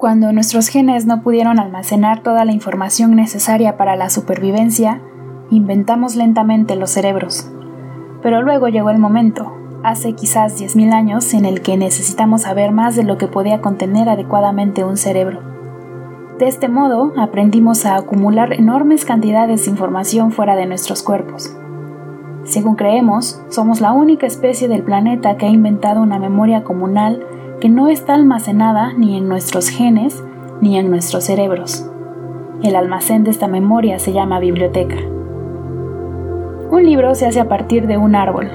Cuando nuestros genes no pudieron almacenar toda la información necesaria para la supervivencia, inventamos lentamente los cerebros. Pero luego llegó el momento, hace quizás 10.000 años, en el que necesitamos saber más de lo que podía contener adecuadamente un cerebro. De este modo, aprendimos a acumular enormes cantidades de información fuera de nuestros cuerpos. Según creemos, somos la única especie del planeta que ha inventado una memoria comunal que no está almacenada ni en nuestros genes ni en nuestros cerebros. El almacén de esta memoria se llama biblioteca. Un libro se hace a partir de un árbol.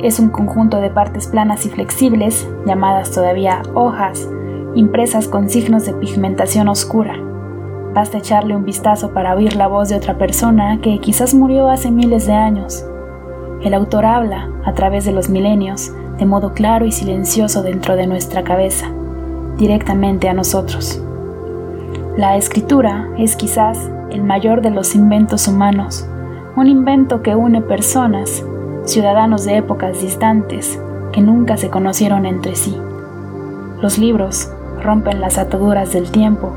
Es un conjunto de partes planas y flexibles, llamadas todavía hojas, impresas con signos de pigmentación oscura. Basta echarle un vistazo para oír la voz de otra persona que quizás murió hace miles de años. El autor habla, a través de los milenios, de modo claro y silencioso dentro de nuestra cabeza, directamente a nosotros. La escritura es quizás el mayor de los inventos humanos, un invento que une personas, ciudadanos de épocas distantes, que nunca se conocieron entre sí. Los libros rompen las ataduras del tiempo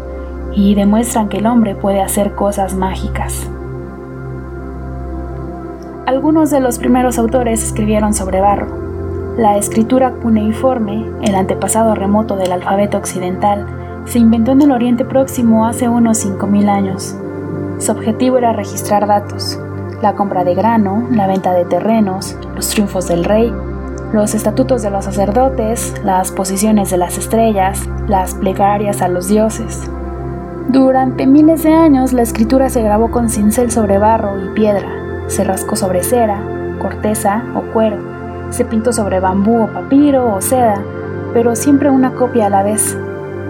y demuestran que el hombre puede hacer cosas mágicas. Algunos de los primeros autores escribieron sobre barro, la escritura cuneiforme, el antepasado remoto del alfabeto occidental, se inventó en el Oriente Próximo hace unos 5.000 años. Su objetivo era registrar datos, la compra de grano, la venta de terrenos, los triunfos del rey, los estatutos de los sacerdotes, las posiciones de las estrellas, las plegarias a los dioses. Durante miles de años la escritura se grabó con cincel sobre barro y piedra, se rascó sobre cera, corteza o cuero se pintó sobre bambú o papiro o seda, pero siempre una copia a la vez,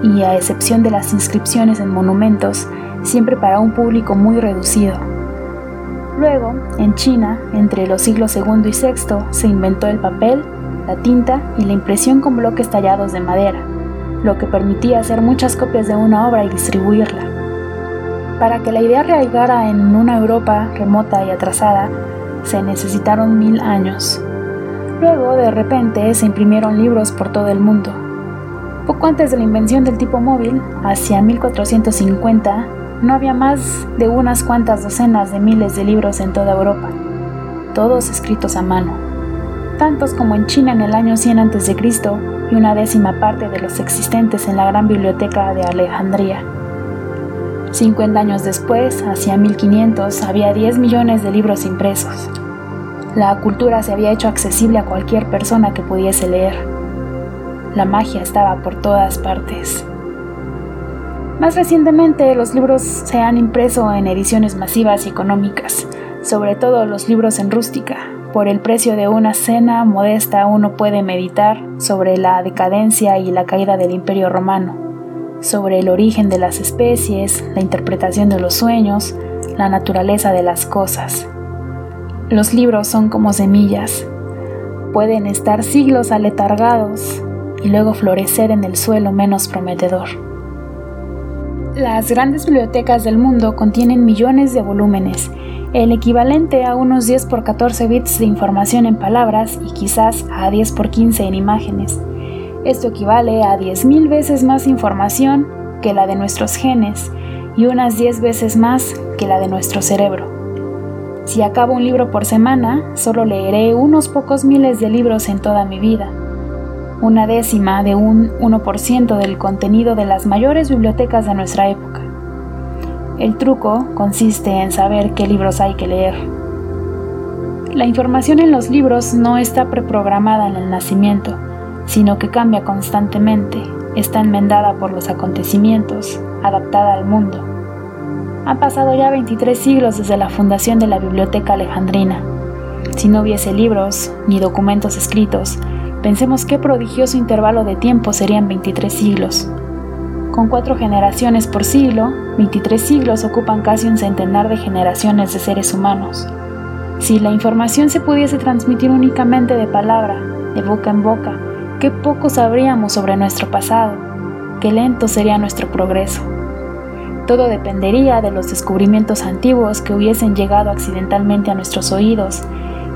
y a excepción de las inscripciones en monumentos, siempre para un público muy reducido. Luego, en China, entre los siglos II y VI, se inventó el papel, la tinta y la impresión con bloques tallados de madera, lo que permitía hacer muchas copias de una obra y distribuirla. Para que la idea arraigara en una Europa remota y atrasada, se necesitaron mil años. Luego, de repente, se imprimieron libros por todo el mundo. Poco antes de la invención del tipo móvil, hacia 1450, no había más de unas cuantas docenas de miles de libros en toda Europa, todos escritos a mano, tantos como en China en el año 100 a.C. y una décima parte de los existentes en la gran biblioteca de Alejandría. 50 años después, hacia 1500, había 10 millones de libros impresos. La cultura se había hecho accesible a cualquier persona que pudiese leer. La magia estaba por todas partes. Más recientemente, los libros se han impreso en ediciones masivas y económicas, sobre todo los libros en rústica. Por el precio de una cena modesta uno puede meditar sobre la decadencia y la caída del imperio romano, sobre el origen de las especies, la interpretación de los sueños, la naturaleza de las cosas. Los libros son como semillas. Pueden estar siglos aletargados y luego florecer en el suelo menos prometedor. Las grandes bibliotecas del mundo contienen millones de volúmenes, el equivalente a unos 10 por 14 bits de información en palabras y quizás a 10 por 15 en imágenes. Esto equivale a 10.000 veces más información que la de nuestros genes y unas 10 veces más que la de nuestro cerebro. Si acabo un libro por semana, solo leeré unos pocos miles de libros en toda mi vida, una décima de un 1% del contenido de las mayores bibliotecas de nuestra época. El truco consiste en saber qué libros hay que leer. La información en los libros no está preprogramada en el nacimiento, sino que cambia constantemente, está enmendada por los acontecimientos, adaptada al mundo. Han pasado ya 23 siglos desde la fundación de la Biblioteca Alejandrina. Si no hubiese libros ni documentos escritos, pensemos qué prodigioso intervalo de tiempo serían 23 siglos. Con cuatro generaciones por siglo, 23 siglos ocupan casi un centenar de generaciones de seres humanos. Si la información se pudiese transmitir únicamente de palabra, de boca en boca, qué poco sabríamos sobre nuestro pasado, qué lento sería nuestro progreso. Todo dependería de los descubrimientos antiguos que hubiesen llegado accidentalmente a nuestros oídos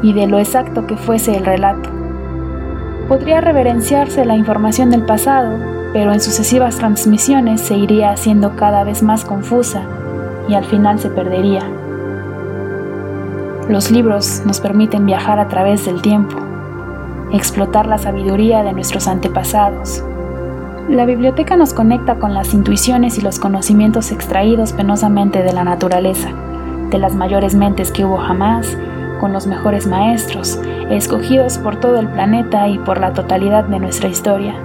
y de lo exacto que fuese el relato. Podría reverenciarse la información del pasado, pero en sucesivas transmisiones se iría haciendo cada vez más confusa y al final se perdería. Los libros nos permiten viajar a través del tiempo, explotar la sabiduría de nuestros antepasados. La biblioteca nos conecta con las intuiciones y los conocimientos extraídos penosamente de la naturaleza, de las mayores mentes que hubo jamás, con los mejores maestros, escogidos por todo el planeta y por la totalidad de nuestra historia,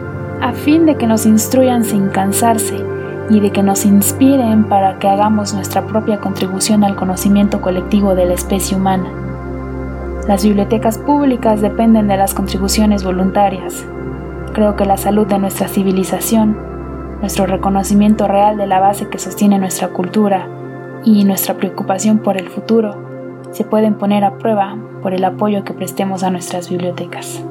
a fin de que nos instruyan sin cansarse y de que nos inspiren para que hagamos nuestra propia contribución al conocimiento colectivo de la especie humana. Las bibliotecas públicas dependen de las contribuciones voluntarias. Creo que la salud de nuestra civilización, nuestro reconocimiento real de la base que sostiene nuestra cultura y nuestra preocupación por el futuro se pueden poner a prueba por el apoyo que prestemos a nuestras bibliotecas.